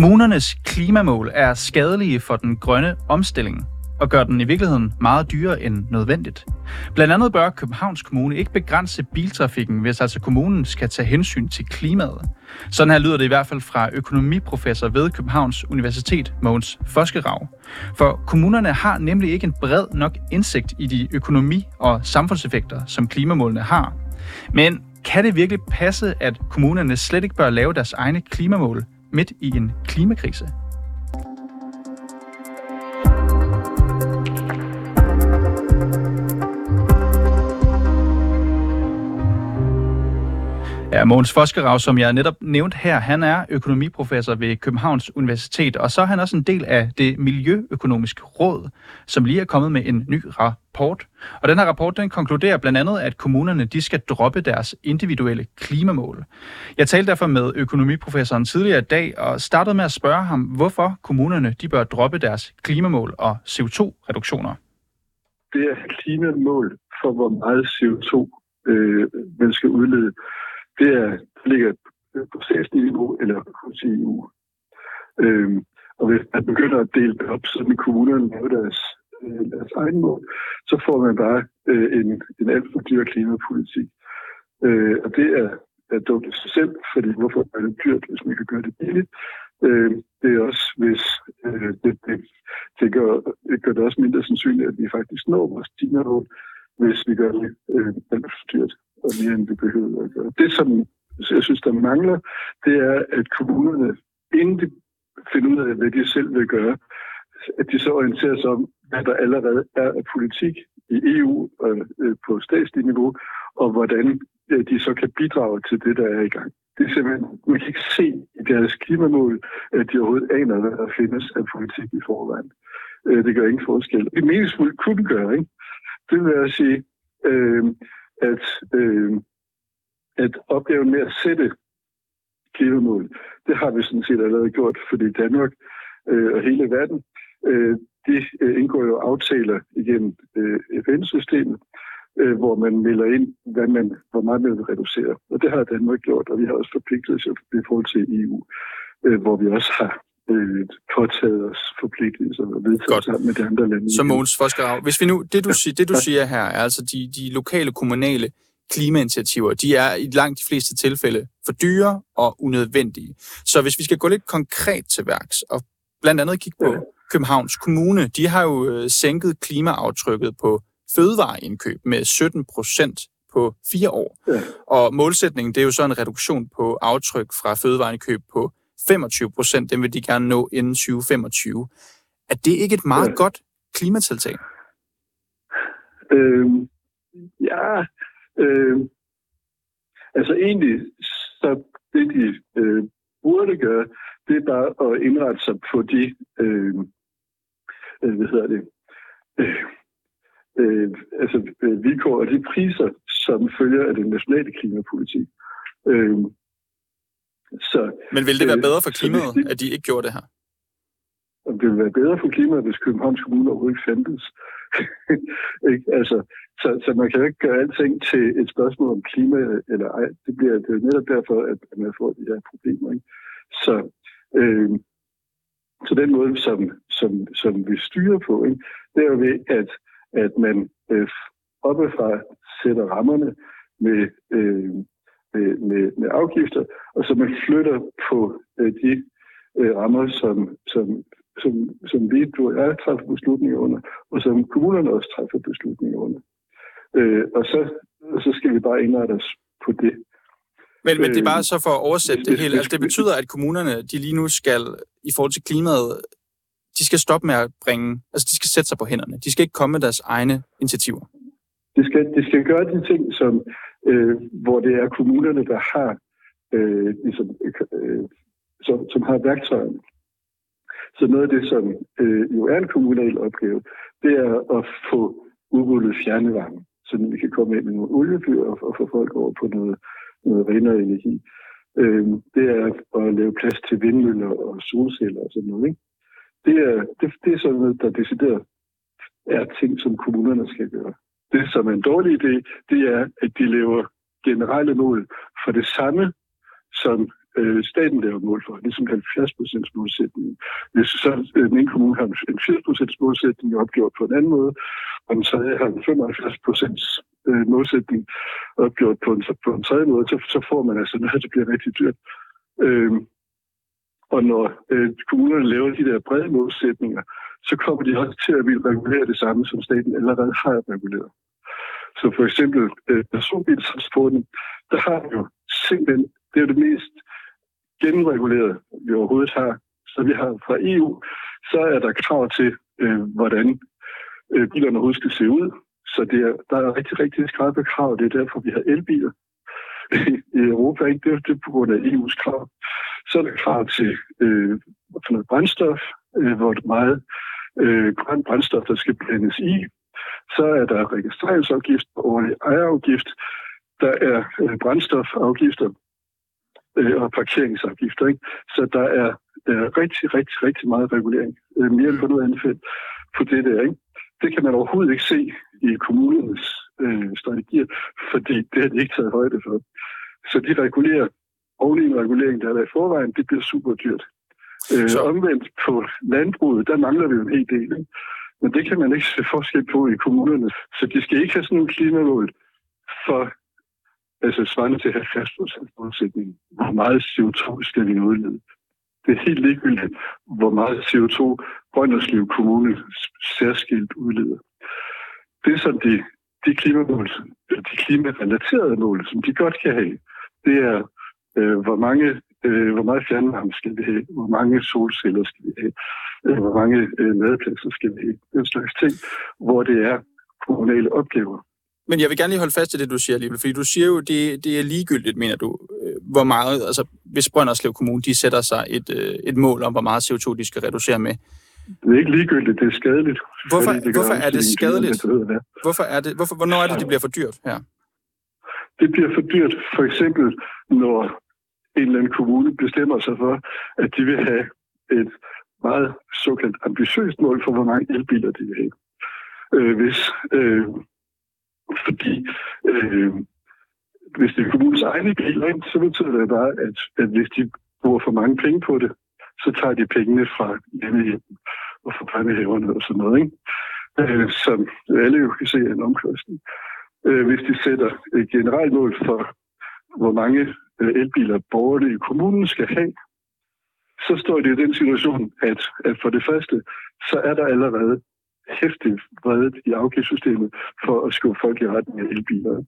Kommunernes klimamål er skadelige for den grønne omstilling og gør den i virkeligheden meget dyrere end nødvendigt. Blandt andet bør Københavns Kommune ikke begrænse biltrafikken, hvis altså kommunen skal tage hensyn til klimaet. Sådan her lyder det i hvert fald fra økonomiprofessor ved Københavns Universitet, Mogens Foskerav. For kommunerne har nemlig ikke en bred nok indsigt i de økonomi- og samfundseffekter, som klimamålene har. Men kan det virkelig passe, at kommunerne slet ikke bør lave deres egne klimamål midt i en klimakrise? Ja, Mogens Foskerav, som jeg netop nævnte her, han er økonomiprofessor ved Københavns Universitet, og så er han også en del af det Miljøøkonomiske Råd, som lige er kommet med en ny rapport. Og den her rapport, den konkluderer blandt andet, at kommunerne de skal droppe deres individuelle klimamål. Jeg talte derfor med økonomiprofessoren tidligere i dag, og startede med at spørge ham, hvorfor kommunerne de bør droppe deres klimamål og CO2-reduktioner. Det er klimamål for, hvor meget CO2 øh, man skal udlede det er, ligger på statsniveau eller hos EU. Øhm, og hvis man begynder at dele det op, så den kommunerne laver deres, øh, deres egen mål, så får man bare øh, en, en alt for dyr klimapolitik. Øh, og det er, er dumt i sig selv, fordi hvorfor er det dyrt, hvis man kan gøre det billigt? Øh, det er også, hvis øh, det, det, det, gør, det gør det også mindre sandsynligt, at vi faktisk når vores klimamål, hvis vi gør det øh, alt for dyrt og mere end vi behøver at gøre. Det, som jeg synes, der mangler, det er, at kommunerne, inden de finder ud af, hvad de selv vil gøre, at de så orienterer sig om, hvad der allerede er af politik i EU og øh, på statslig niveau, og hvordan øh, de så kan bidrage til det, der er i gang. Det er simpelthen, man kan ikke se i deres klimamål, at de overhovedet aner, hvad der findes af politik i forvejen. Øh, det gør ingen forskel. Det meningsfuldt kunne gøre, ikke? det vil jeg sige, øh, at, øh, at opgaven med at sætte klimamål, det har vi sådan set allerede gjort, fordi Danmark øh, og hele verden, øh, de øh, indgår jo aftaler igennem øh, FN-systemet, øh, hvor man melder ind, hvad man, hvor meget man vil reducere. Og det har Danmark gjort, og vi har også forpligtet os i forhold til EU, øh, hvor vi også har øh, påtaget os forpligtelser og vedtaget sammen med de andre lande. Så Mogens Foskerav, hvis vi nu, det du, siger, det du siger her, er altså de, de lokale kommunale klimainitiativer, de er i langt de fleste tilfælde for dyre og unødvendige. Så hvis vi skal gå lidt konkret til værks, og blandt andet kigge på ja. Københavns Kommune, de har jo øh, sænket klimaaftrykket på fødevareindkøb med 17 procent på fire år. Ja. Og målsætningen, det er jo så en reduktion på aftryk fra fødevareindkøb på 25 procent, den vil de gerne nå inden 2025. Er det ikke et meget ja. godt klimatiltag? Øh, ja, øh, altså egentlig, så det de øh, burde gøre, det er bare at indrette sig på de, øh, øh, hvad hedder det, øh, øh, altså øh, vilkår og de priser, som følger af den nationale klimapolitik. Øh, så, Men vil det være bedre for klimaet, det, at de ikke gjorde det her? Det ville være bedre for klimaet, hvis Københavns Kommune overhovedet ikke fandtes. ikke? Altså, så, så man kan jo ikke gøre alting til et spørgsmål om klima eller ej. Det bliver det er netop derfor, at man får de her problemer. Ikke? Så, øh, så den måde, som, som, som vi styrer på, ikke? det er jo ved, at, at man øh, oppefra sætter rammerne med, øh, med, med, med afgifter, og så man flytter på øh, de øh, rammer, som, som, som, som vi du er træffer beslutninger under, og som kommunerne også træffer beslutninger under. Øh, og, så, og så skal vi bare indrette os på det. Men, men det er bare så for at oversætte det hele. Altså, det betyder, at kommunerne de lige nu skal, i forhold til klimaet, de skal stoppe med at bringe, altså de skal sætte sig på hænderne. De skal ikke komme med deres egne initiativer. Det skal, det skal gøre de ting, som, øh, hvor det er kommunerne, der har øh, ligesom, øh, som, som har værktøjerne. Så noget af det, som øh, jo er en kommunal opgave, det er at få udrullet fjernevarme, så vi kan komme ind med nogle oliefyr og, og få folk over på noget, noget renere energi. Øh, det er at lave plads til vindmøller og solceller og sådan noget. Ikke? Det, er, det, det er sådan noget, der decideret er ting, som kommunerne skal gøre. Det, som er en dårlig idé, det er, at de laver generelle mål for det samme, som øh, staten laver mål for, ligesom 70 målsætningen. Hvis så øh, den ene kommune har en 80 målsætning opgjort på en anden måde, og den tredje har en 75 øh, målsætning opgjort på en, på en tredje måde, så, så får man altså noget, der bliver rigtig dyrt. Øh, og når øh, kommunerne laver de der brede målsætninger, så kommer de også til at ville regulere det samme, som staten allerede har reguleret. Så for eksempel øh, personbiltransporten, der har vi jo simpelthen, det er det mest genregulerede, vi overhovedet har. Så vi har fra EU, så er der krav til, øh, hvordan øh, bilerne overhovedet skal se ud. Så det er, der er rigtig, rigtig skarpe krav. Det er derfor, vi har elbiler i Europa. Ikke? Det, er, det er på grund af EU's krav. Så er der krav til øh, for noget brændstof, øh, hvor meget øh, grønt brændstof, der skal blandes i. Så er der registreringsafgift og årlig ejerafgift. Der er øh, brændstofafgifter øh, og parkeringsafgifter. Ikke? Så der er øh, rigtig, rigtig, rigtig meget regulering. Øh, mere end på noget andet felt på det der. Ikke? Det kan man overhovedet ikke se i kommunernes øh, strategier, fordi det har de ikke taget højde for. Så de regulerer oven i en regulering, der er der i forvejen, det bliver super dyrt. Øh, så. Omvendt på landbruget, der mangler vi jo en hel del. Men det kan man ikke se forskel på i kommunerne. Så de skal ikke have sådan nogle klimamål for altså svarende til 70 procent. Hvor meget CO2 skal vi udlede? Det er helt ligegyldigt, hvor meget CO2 Brønderslev Kommune særskilt udleder. Det er sådan de, de klimamål, de klimarelaterede mål, som de godt kan have. Det er, øh, hvor mange øh, hvor meget fjernvarme skal vi have, hvor mange solceller skal vi have, øh, hvor mange øh, madpladser skal vi have. Den slags ting, hvor det er kommunale opgaver. Men jeg vil gerne lige holde fast til det, du siger alligevel, fordi du siger jo, det, det er ligegyldigt, mener du, øh, hvor meget, altså hvis Brønderslev Kommune, de sætter sig et, øh, et mål om, hvor meget CO2 de skal reducere med. Det er ikke ligegyldigt, det er skadeligt. Hvorfor, det hvorfor er det skadeligt? Hvorfor er det, hvorfor, hvornår er det, det bliver for dyrt her? Det bliver for dyrt, for eksempel, når en eller anden kommune bestemmer sig for, at de vil have et meget såkaldt ambitiøst mål for, hvor mange elbiler de vil have. Øh, hvis, øh, fordi øh, hvis det er kommunens egne biler, så betyder det bare, at, at hvis de bruger for mange penge på det, så tager de pengene fra hjemmehjælpen og fra børnehaverne og sådan noget, ikke? Øh, som alle jo kan se er en omkostning. Øh, hvis de sætter et generelt mål for, hvor mange Øh, elbiler borgerne i kommunen skal have, så står det i den situation, at, at for det første, så er der allerede hæftigt vredet i afgiftssystemet for at skubbe folk i retning af elbiler.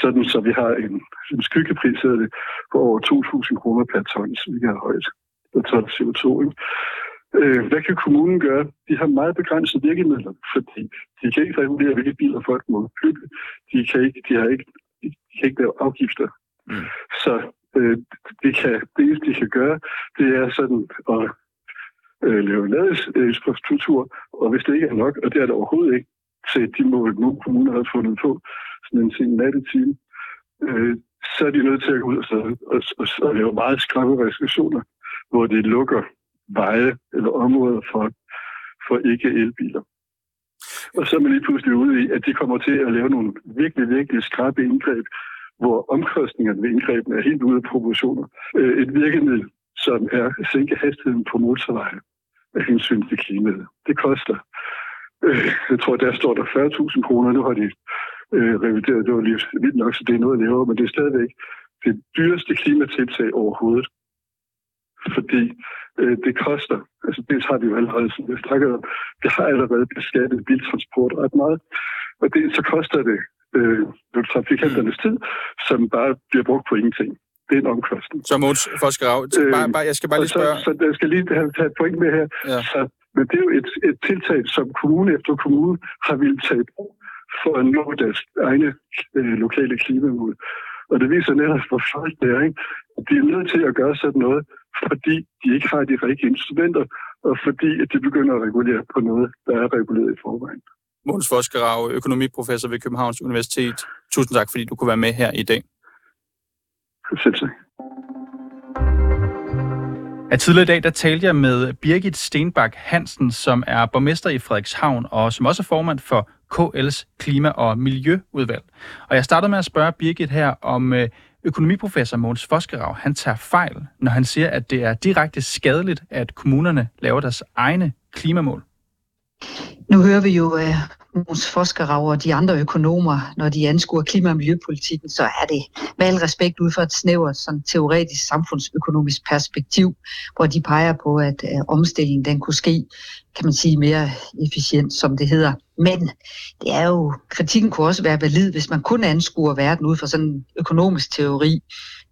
Sådan så vi har en, en skyggepris det, på over 2.000 kroner per ton, som vi har højt per ton CO2. Ikke? Øh, hvad kan kommunen gøre? De har meget begrænsede virkemidler, fordi de kan ikke regulere, hvilke biler folk må bygge. De kan ikke, de har ikke, de kan ikke lave afgifter. Så øh, det, kan, det eneste, de kan gøre, det er sådan at øh, lave ladeinfrastruktur, og hvis det ikke er nok, og det er det overhovedet ikke, til de mål, nogle kommuner har fundet på, sådan en sen nattetime, øh, så er de nødt til at gå ud og, og, og, og lave meget skrappe restriktioner, hvor de lukker veje eller områder for, for ikke-elbiler. Og så er man lige pludselig ude i, at de kommer til at lave nogle virkelig, virkelig skrappe indgreb, hvor omkostningerne ved indgrebene er helt ude af proportioner. Øh, et virkemiddel, som er at sænke hastigheden på motorveje af hensyn til klimaet. Det koster, øh, jeg tror, der står der 40.000 kroner. Nu har de øh, revideret, det var lige vildt nok, så det er noget lavere, men det er stadigvæk det dyreste klimatiltag overhovedet. Fordi øh, det koster, altså det har vi jo allerede, som jeg snakkede om, det har allerede beskattet biltransport ret meget, og det, så koster det øh, trafikanternes tid, som bare bliver brugt på ingenting. Det er en omkostning. Så Måns Forskerau, øh, bare, bare, jeg skal bare lige spørge... Så, så jeg skal lige have, tage et point med her. Ja. Så, men det er jo et, et tiltag, som kommune efter kommune har ville tage brug for at nå deres egne øh, lokale klimamål. Og det viser netop, hvor flot det er. Ikke? De er nødt til at gøre sådan noget, fordi de ikke har de rigtige instrumenter, og fordi at de begynder at regulere på noget, der er reguleret i forvejen. Måns Forskerau, økonomiprofessor ved Københavns Universitet. Tusind tak, fordi du kunne være med her i dag. Selv tak. Ja, tidligere i dag, der talte jeg med Birgit Stenbak Hansen, som er borgmester i Frederikshavn, og som også er formand for KL's klima- og miljøudvalg. Og jeg startede med at spørge Birgit her om øh, økonomiprofessor Måns Foskerav, han tager fejl, når han siger, at det er direkte skadeligt, at kommunerne laver deres egne klimamål. Nu hører vi jo øh, uh, Måns Foskerav og de andre økonomer, når de anskuer klima- og miljøpolitikken, så er det med al respekt ud fra et snævert sådan teoretisk samfundsøkonomisk perspektiv, hvor de peger på, at uh, omstillingen den kunne ske, kan man sige, mere efficient, som det hedder. Men det er jo, kritikken kunne også være valid, hvis man kun anskuer verden ud fra sådan en økonomisk teori,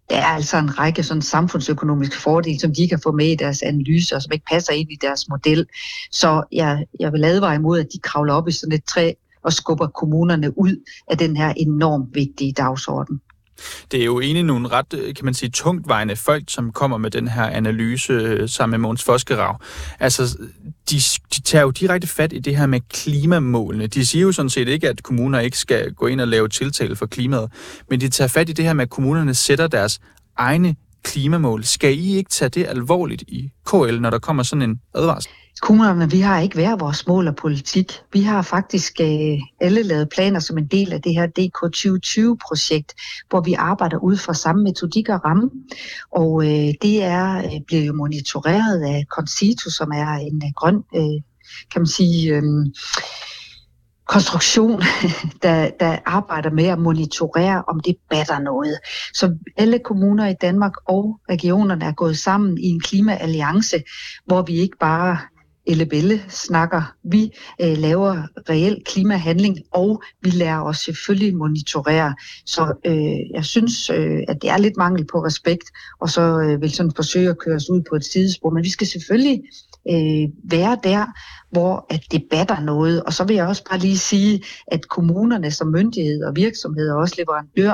der er altså en række sådan samfundsøkonomiske fordele, som de kan få med i deres analyser, og som ikke passer ind i deres model. Så jeg, jeg vil advare imod, at de kravler op i sådan et træ og skubber kommunerne ud af den her enormt vigtige dagsorden. Det er jo egentlig nogle ret, øh, kan man sige, tungtvejende folk, som kommer med den her analyse øh, sammen med Måns Foskerav. Altså, de, de tager jo direkte fat i det her med klimamålene. De siger jo sådan set ikke, at kommuner ikke skal gå ind og lave tiltale for klimaet, men de tager fat i det her med, at kommunerne sætter deres egne klimamål. Skal I ikke tage det alvorligt i KL, når der kommer sådan en advarsel? Kommunerne, vi har ikke hver vores mål og politik. Vi har faktisk øh, alle lavet planer som en del af det her DK 2020-projekt, hvor vi arbejder ud fra samme metodik og ramme. Og øh, det er øh, bliver jo monitoreret af Concito, som er en øh, grøn, øh, kan man sige, øh, konstruktion, der, der arbejder med at monitorere, om det batter noget. Så alle kommuner i Danmark og regionerne er gået sammen i en klimaalliance, hvor vi ikke bare ellebelle snakker. Vi øh, laver reel klimahandling, og vi lærer os selvfølgelig monitorere. Så øh, jeg synes, øh, at det er lidt mangel på respekt, og så øh, vil sådan forsøge at køre os ud på et sidespor. Men vi skal selvfølgelig øh, Øh, være der, hvor at det batter noget. Og så vil jeg også bare lige sige, at kommunerne som myndighed og virksomheder og også leverandør,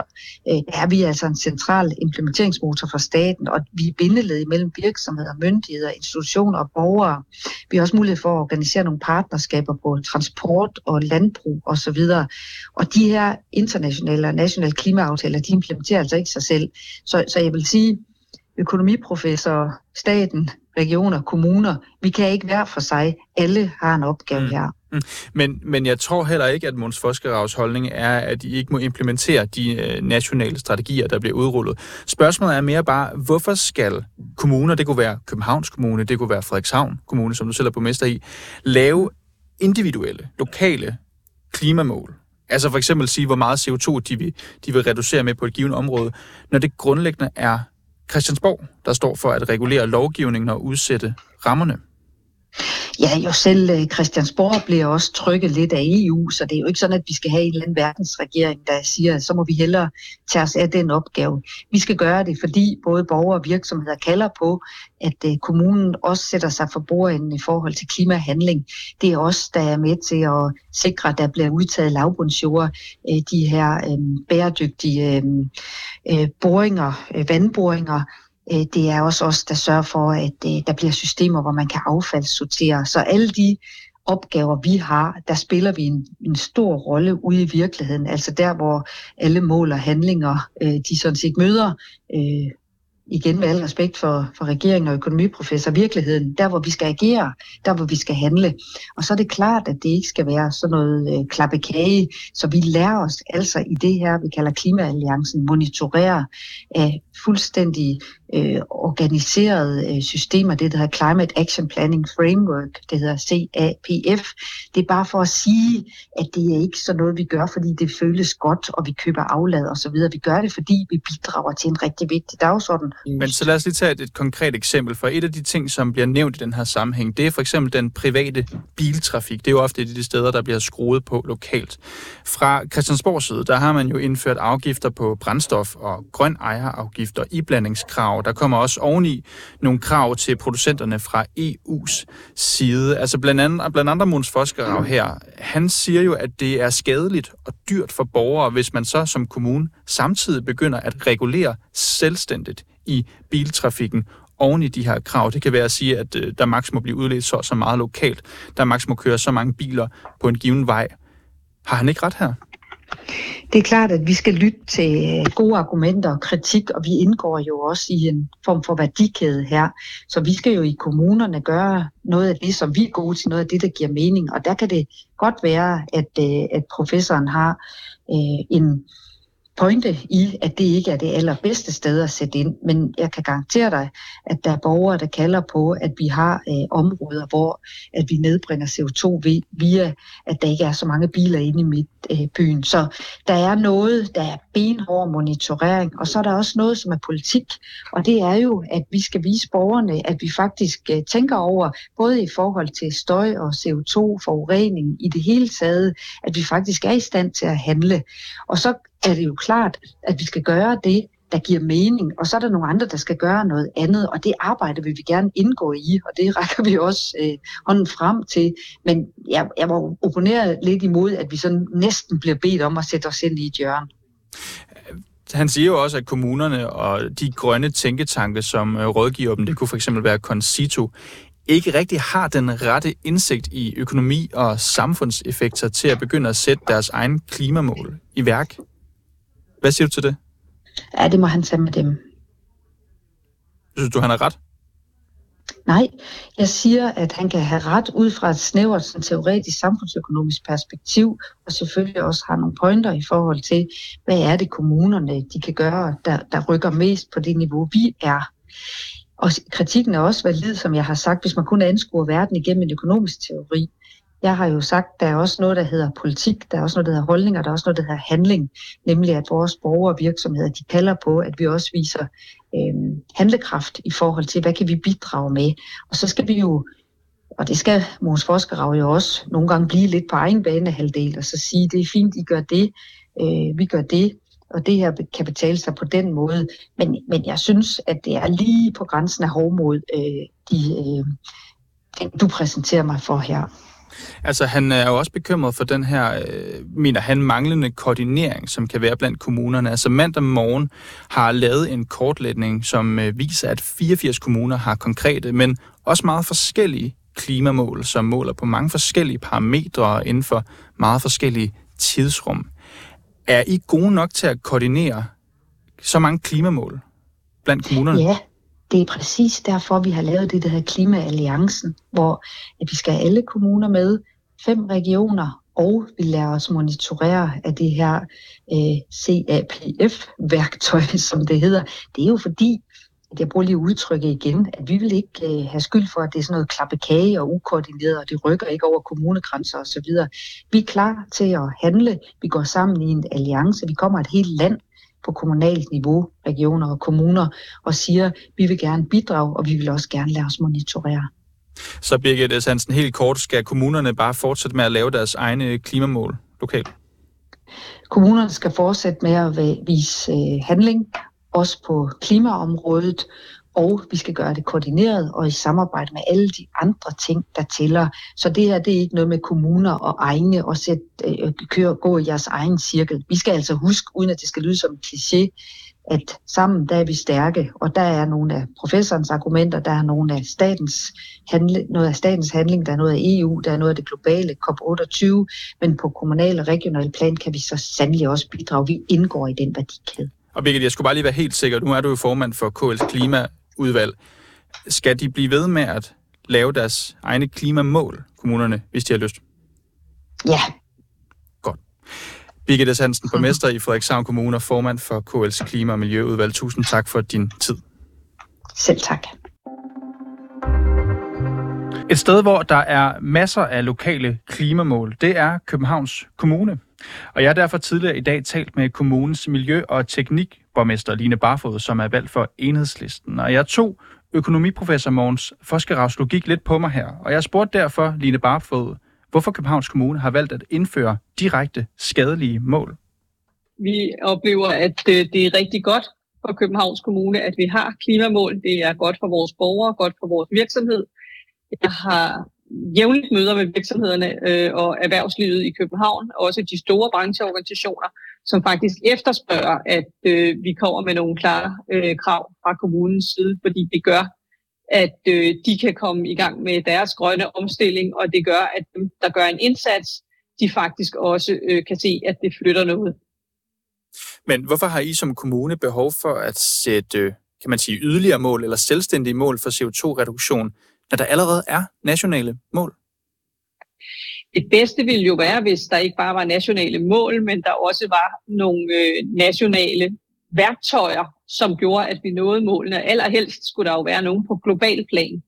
øh, er vi altså en central implementeringsmotor for staten, og vi er bindeled mellem virksomheder, myndigheder, institutioner og borgere. Vi har også mulighed for at organisere nogle partnerskaber på transport og landbrug osv. Og, og de her internationale og nationale klimaaftaler, de implementerer altså ikke sig selv. Så, så jeg vil sige, økonomiprofessor, staten, regioner, kommuner. Vi kan ikke hver for sig. Alle har en opgave mm. her. Mm. Men, men jeg tror heller ikke, at Måns Foskeravs holdning er, at de ikke må implementere de øh, nationale strategier, der bliver udrullet. Spørgsmålet er mere bare, hvorfor skal kommuner, det kunne være Københavns Kommune, det kunne være Frederikshavn Kommune, som du selv er borgmester i, lave individuelle, lokale klimamål? Altså for eksempel sige, hvor meget CO2 de vil, de vil reducere med på et givet område, når det grundlæggende er Christiansborg, der står for at regulere lovgivningen og udsætte rammerne. Ja, jo selv øh, Christiansborg bliver også trykket lidt af EU, så det er jo ikke sådan, at vi skal have en eller anden verdensregering, der siger, at så må vi hellere tage os af den opgave. Vi skal gøre det, fordi både borgere og virksomheder kalder på, at øh, kommunen også sætter sig for bordenden i forhold til klimahandling. Det er også der er med til at sikre, at der bliver udtaget lavbundsjord, øh, de her bæredygtige boringer, vandboringer, Øh, det er også os, der sørger for, at øh, der bliver systemer, hvor man kan affaldssortere. Så alle de opgaver, vi har, der spiller vi en, en stor rolle ude i virkeligheden. Altså der, hvor alle mål og handlinger, øh, de sådan set møder øh, igen med al respekt for, for regeringen og økonomiprofessor, virkeligheden, der hvor vi skal agere, der hvor vi skal handle. Og så er det klart, at det ikke skal være sådan noget øh, klappekage, så vi lærer os altså i det her, vi kalder Klimaalliancen, monitorere af fuldstændig øh, organiserede øh, systemer, det der hedder Climate Action Planning Framework, det hedder CAPF. Det er bare for at sige, at det er ikke sådan noget, vi gør, fordi det føles godt, og vi køber aflad og så videre. Vi gør det, fordi vi bidrager til en rigtig vigtig dagsorden. Mm. Men så lad os lige tage et, et konkret eksempel, for et af de ting, som bliver nævnt i den her sammenhæng, det er for eksempel den private biltrafik. Det er jo ofte et af de steder, der bliver skruet på lokalt. Fra Christiansborgs side, der har man jo indført afgifter på brændstof og grøn ejerafgifter, iblandingskrav. Der kommer også oveni nogle krav til producenterne fra EU's side. Altså blandt andet, blandt andre Måns Foskerav her, han siger jo, at det er skadeligt og dyrt for borgere, hvis man så som kommune samtidig begynder at regulere selvstændigt i biltrafikken oven i de her krav. Det kan være at sige, at øh, der maks må blive udledt så, så meget lokalt. Der maks må køre så mange biler på en given vej. Har han ikke ret her? Det er klart, at vi skal lytte til øh, gode argumenter og kritik, og vi indgår jo også i en form for værdikæde her. Så vi skal jo i kommunerne gøre noget af det, som vi er gode til, noget af det, der giver mening. Og der kan det godt være, at, øh, at professoren har øh, en pointe i, at det ikke er det allerbedste sted at sætte ind, men jeg kan garantere dig, at der er borgere, der kalder på, at vi har øh, områder, hvor at vi nedbringer CO2 via, at der ikke er så mange biler inde i midt øh, byen. Så der er noget, der er benhård monitorering, og så er der også noget, som er politik, og det er jo, at vi skal vise borgerne, at vi faktisk øh, tænker over, både i forhold til støj og CO2-forurening i det hele taget, at vi faktisk er i stand til at handle. Og så er det jo klart, at vi skal gøre det, der giver mening, og så er der nogle andre, der skal gøre noget andet, og det arbejde vil vi gerne indgå i, og det rækker vi også øh, hånden frem til. Men jeg, jeg må opponere lidt imod, at vi sådan næsten bliver bedt om at sætte os ind i et hjørne. Han siger jo også, at kommunerne og de grønne tænketanke, som øh, rådgiver dem, det kunne for eksempel være Concito, ikke rigtig har den rette indsigt i økonomi og samfundseffekter til at begynde at sætte deres egen klimamål i værk. Hvad siger du til det? Ja, det må han tage med dem. Synes du, han har ret? Nej, jeg siger, at han kan have ret ud fra et snævert sådan, teoretisk samfundsøkonomisk perspektiv, og selvfølgelig også har nogle pointer i forhold til, hvad er det kommunerne, de kan gøre, der, der rykker mest på det niveau, vi er. Og kritikken er også valid, som jeg har sagt, hvis man kun anskuer verden igennem en økonomisk teori. Jeg har jo sagt, der er også noget, der hedder politik, der er også noget, der hedder holdninger, der er også noget, der hedder handling, nemlig at vores borgere og virksomheder, de kalder på, at vi også viser øh, handlekraft i forhold til, hvad kan vi bidrage med. Og så skal vi jo, og det skal Måns Forskerrav jo også nogle gange blive lidt på egen bane halvdel, og så sige, det er fint, I gør det, øh, vi gør det, og det her kan betale sig på den måde. Men, men jeg synes, at det er lige på grænsen af hovmod, øh, de, øh, du præsenterer mig for her. Altså, han er jo også bekymret for den her, øh, mener han, manglende koordinering, som kan være blandt kommunerne. Altså, mandag morgen har lavet en kortlægning, som øh, viser, at 84 kommuner har konkrete, men også meget forskellige klimamål, som måler på mange forskellige parametre inden for meget forskellige tidsrum. Er I gode nok til at koordinere så mange klimamål blandt kommunerne? Ja, det er præcis derfor, vi har lavet det, der hedder Klimaalliancen, hvor at vi skal have alle kommuner med, fem regioner, og vi lader os monitorere af det her øh, CAPF-værktøj, som det hedder. Det er jo fordi, at jeg bruger lige udtrykket igen, at vi vil ikke øh, have skyld for, at det er sådan noget klappekage og ukoordineret, og det rykker ikke over kommunegrænser osv. Vi er klar til at handle. Vi går sammen i en alliance. Vi kommer et helt land på kommunalt niveau, regioner og kommuner, og siger, vi vil gerne bidrage, og vi vil også gerne lade os monitorere. Så Birgit Hansen, helt kort, skal kommunerne bare fortsætte med at lave deres egne klimamål lokalt? Kommunerne skal fortsætte med at vise øh, handling, også på klimaområdet, og vi skal gøre det koordineret og i samarbejde med alle de andre ting, der tæller. Så det her, det er ikke noget med kommuner og egne og sætte, øh, køre, gå i jeres egen cirkel. Vi skal altså huske, uden at det skal lyde som en kliché, at sammen der er vi stærke, og der er nogle af professorens argumenter, der er nogle af statens handle, noget af statens handling, der er noget af EU, der er noget af det globale COP28, men på kommunal og regional plan kan vi så sandelig også bidrage. Vi indgår i den værdikæde. Og Birgit, jeg skulle bare lige være helt sikker. Nu er du jo formand for KL's klima udvalg. Skal de blive ved med at lave deres egne klimamål, kommunerne, hvis de har lyst? Ja. Godt. Birgitte Hansen, borgmester i Frederikshavn Kommune og formand for KL's Klima- og Miljøudvalg. Tusind tak for din tid. Selv tak. Et sted, hvor der er masser af lokale klimamål, det er Københavns Kommune. Og jeg har derfor tidligere i dag talt med kommunens miljø- og borgmester Line Barfod, som er valgt for enhedslisten. Og jeg tog økonomiprofessor Mogens Foskeravs logik lidt på mig her. Og jeg spurgte derfor Line Barfod, hvorfor Københavns Kommune har valgt at indføre direkte skadelige mål. Vi oplever, at øh, det er rigtig godt for Københavns Kommune, at vi har klimamål. Det er godt for vores borgere, godt for vores virksomhed. Jeg har jævnligt møder med virksomhederne øh, og erhvervslivet i København, også de store brancheorganisationer, som faktisk efterspørger, at øh, vi kommer med nogle klare øh, krav fra kommunens side, fordi det gør, at øh, de kan komme i gang med deres grønne omstilling, og det gør, at dem, der gør en indsats, de faktisk også øh, kan se, at det flytter noget. Men hvorfor har I som kommune behov for at sætte, øh, kan man sige, yderligere mål eller selvstændige mål for CO2-reduktion, når der allerede er nationale mål? Det bedste ville jo være, hvis der ikke bare var nationale mål, men der også var nogle øh, nationale værktøjer, som gjorde, at vi nåede målene. Allerhelst skulle der jo være nogen på global plan.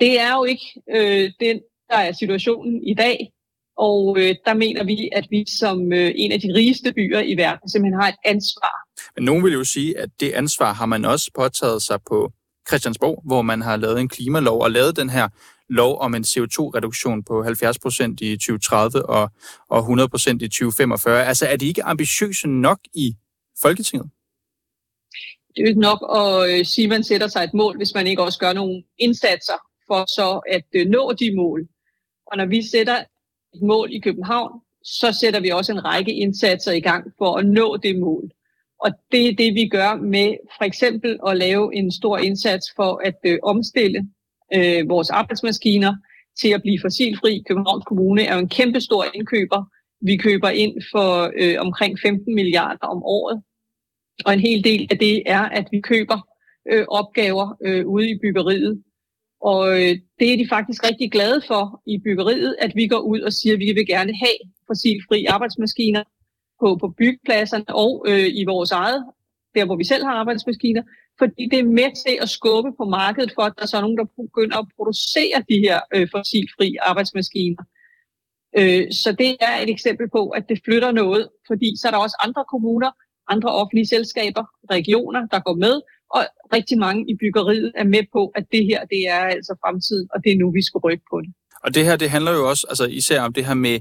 Det er jo ikke øh, den, der er situationen i dag. Og øh, der mener vi, at vi som øh, en af de rigeste byer i verden simpelthen har et ansvar. Men nogen vil jo sige, at det ansvar har man også påtaget sig på Christiansborg, hvor man har lavet en klimalov og lavet den her lov om en CO2-reduktion på 70% i 2030 og, og 100% i 2045. Altså er de ikke ambitiøse nok i Folketinget? Det er jo ikke nok at sige, at man sætter sig et mål, hvis man ikke også gør nogle indsatser for så at øh, nå de mål. Og når vi sætter et mål i København, så sætter vi også en række indsatser i gang for at nå det mål. Og det er det, vi gør med for eksempel at lave en stor indsats for at øh, omstille øh, vores arbejdsmaskiner til at blive fossilfri. Københavns Kommune er jo en kæmpe stor indkøber. Vi køber ind for øh, omkring 15 milliarder om året. Og en hel del af det er, at vi køber øh, opgaver øh, ude i byggeriet. Og øh, det er de faktisk rigtig glade for i byggeriet, at vi går ud og siger, at vi vil gerne have fossilfri arbejdsmaskiner på, på byggepladserne og øh, i vores eget, der hvor vi selv har arbejdsmaskiner, fordi det er med til at skubbe på markedet for, at der så er nogen, der begynder at producere de her øh, fossilfri arbejdsmaskiner. Øh, så det er et eksempel på, at det flytter noget, fordi så er der også andre kommuner, andre offentlige selskaber, regioner, der går med, og rigtig mange i byggeriet er med på, at det her det er altså fremtiden, og det er nu, vi skal rykke på det. Og det her, det handler jo også altså især om det her med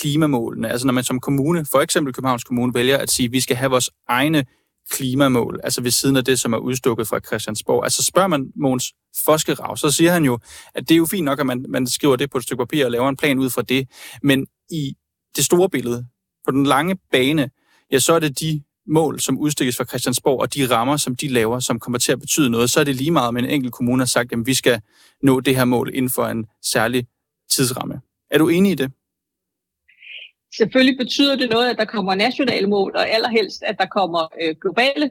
klimamålene. Altså når man som kommune, for eksempel Københavns Kommune, vælger at sige, at vi skal have vores egne klimamål, altså ved siden af det, som er udstukket fra Christiansborg. Altså spørger man Måns Foskerav, så siger han jo, at det er jo fint nok, at man, man skriver det på et stykke papir og laver en plan ud fra det, men i det store billede, på den lange bane, ja, så er det de mål, som udstikkes fra Christiansborg, og de rammer, som de laver, som kommer til at betyde noget, så er det lige meget, men en enkelt kommune har sagt, at vi skal nå det her mål inden for en særlig tidsramme. Er du enig i det? Selvfølgelig betyder det noget, at der kommer nationale mål, og allerhelst, at der kommer øh, globale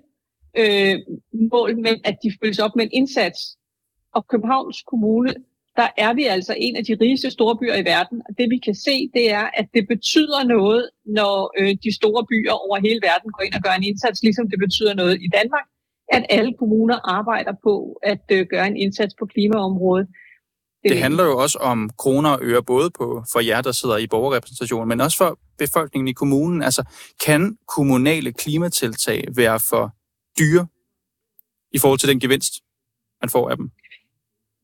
øh, mål, men at de følges op med en indsats. Og Københavns Kommune, der er vi altså en af de rigeste store byer i verden. Og det vi kan se, det er, at det betyder noget, når øh, de store byer over hele verden går ind og gør en indsats, ligesom det betyder noget i Danmark, at alle kommuner arbejder på at øh, gøre en indsats på klimaområdet. Det handler jo også om kroner og øre, både på, for jer, der sidder i borgerrepræsentationen, men også for befolkningen i kommunen. Altså, kan kommunale klimatiltag være for dyre i forhold til den gevinst, man får af dem?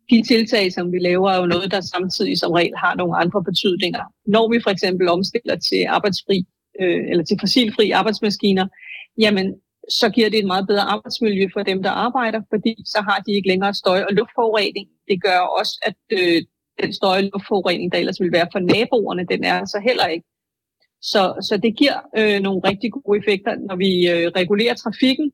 De tiltag, som vi laver, er jo noget, der samtidig som regel har nogle andre betydninger. Når vi for eksempel omstiller til arbejdsfri øh, eller til fossilfri arbejdsmaskiner, jamen så giver det et meget bedre arbejdsmiljø for dem, der arbejder, fordi så har de ikke længere støj- og luftforurening. Det gør også, at øh, den støjforurening, der ellers vil være for naboerne, den er så heller ikke. Så, så det giver øh, nogle rigtig gode effekter, når vi øh, regulerer trafikken.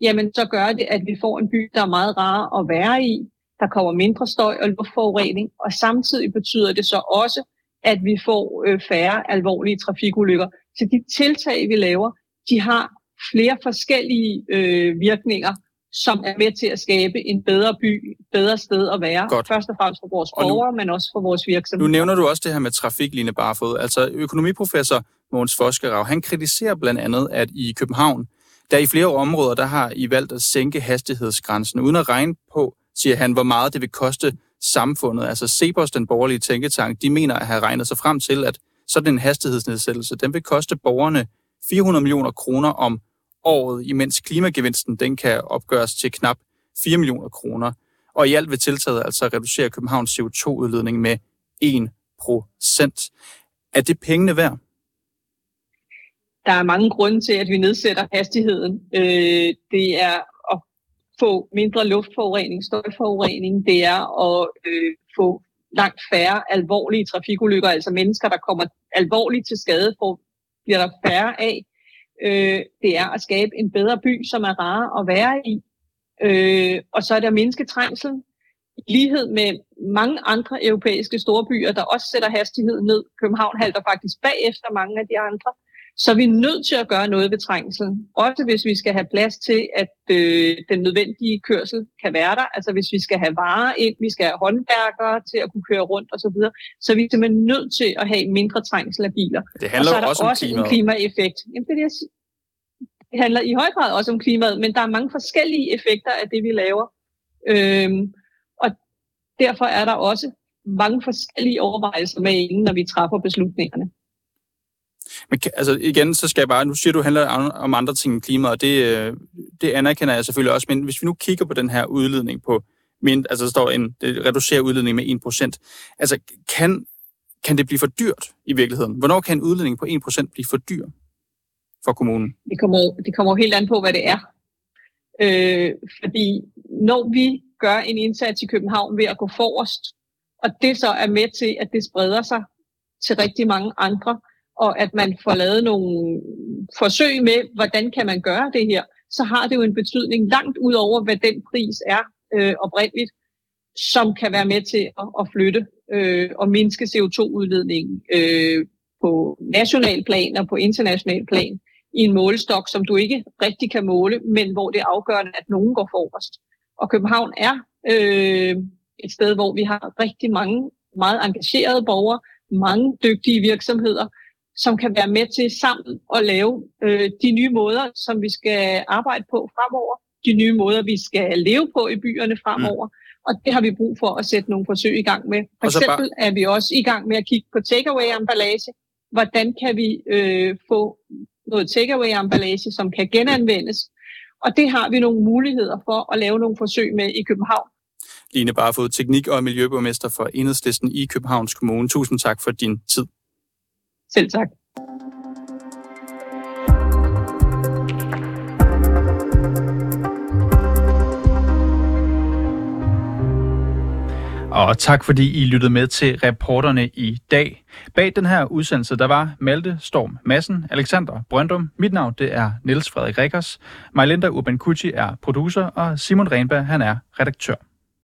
Jamen, så gør det, at vi får en by, der er meget rar at være i. Der kommer mindre støj og luftforurening, og samtidig betyder det så også, at vi får øh, færre alvorlige trafikulykker. Så de tiltag, vi laver, de har flere forskellige øh, virkninger, som er med til at skabe en bedre by, bedre sted at være. Godt. Først og fremmest for vores borgere, men også for vores virksomheder. Nu nævner du også det her med trafik, Line Barfod. Altså økonomiprofessor Mogens Foskerav, han kritiserer blandt andet, at i København, der i flere områder, der har I valgt at sænke hastighedsgrænsen, uden at regne på, siger han, hvor meget det vil koste samfundet. Altså Cepos, den borgerlige tænketank, de mener at have regnet sig frem til, at sådan en hastighedsnedsættelse, den vil koste borgerne 400 millioner kroner om året, imens klimagevinsten den kan opgøres til knap 4 millioner kroner. Og i alt vil tiltaget altså reducere Københavns CO2-udledning med 1 procent. Er det pengene værd? Der er mange grunde til, at vi nedsætter hastigheden. Øh, det er at få mindre luftforurening, støjforurening. Det er at øh, få langt færre alvorlige trafikulykker, altså mennesker, der kommer alvorligt til skade, får, bliver der færre af øh, det er at skabe en bedre by, som er rar at være i. Øh, og så er der at i lighed med mange andre europæiske storbyer, der også sætter hastigheden ned. København halter faktisk bagefter mange af de andre. Så vi er nødt til at gøre noget ved trængselen. Også hvis vi skal have plads til, at øh, den nødvendige kørsel kan være der. Altså hvis vi skal have varer ind, vi skal have håndværkere til at kunne køre rundt osv. Så, så vi er simpelthen nødt til at have mindre trængsel af biler. Det handler og så er der også, også om en klimaeffekt. Jamen, det, er det handler i høj grad også om klimaet, men der er mange forskellige effekter af det, vi laver. Øhm, og derfor er der også mange forskellige overvejelser med inden, når vi træffer beslutningerne. Men altså igen, så skal jeg bare, nu siger du, handler om andre ting end klima, og det, øh, det anerkender jeg selvfølgelig også, men hvis vi nu kigger på den her udledning på, min, altså der står en, det reducerer udledning med 1%, altså kan, kan det blive for dyrt i virkeligheden? Hvornår kan en udledning på 1% blive for dyr for kommunen? Det kommer, det kommer helt an på, hvad det er. Øh, fordi når vi gør en indsats i København ved at gå forrest, og det så er med til, at det spreder sig til rigtig mange andre, og at man får lavet nogle forsøg med, hvordan kan man gøre det her, så har det jo en betydning langt ud over, hvad den pris er øh, oprindeligt, som kan være med til at, at flytte øh, og mindske CO2-udledningen øh, på national plan og på international plan i en målestok, som du ikke rigtig kan måle, men hvor det er afgørende, at nogen går forrest. Og København er øh, et sted, hvor vi har rigtig mange meget engagerede borgere, mange dygtige virksomheder, som kan være med til sammen at lave øh, de nye måder, som vi skal arbejde på fremover, de nye måder, vi skal leve på i byerne fremover. Mm. Og det har vi brug for at sætte nogle forsøg i gang med. For eksempel bare... er vi også i gang med at kigge på takeaway-emballage. Hvordan kan vi øh, få noget takeaway-emballage, som kan genanvendes? Og det har vi nogle muligheder for at lave nogle forsøg med i København. Line Barfod, teknik- og miljøborgmester for Enhedslisten i Københavns Kommune. Tusind tak for din tid. Selv tak. Og tak fordi I lyttede med til reporterne i dag. Bag den her udsendelse, der var Malte Storm Massen, Alexander Brøndum. Mit navn, det er Niels Frederik Rikkers. Majlinda Urban Kucci er producer, og Simon Renberg, han er redaktør.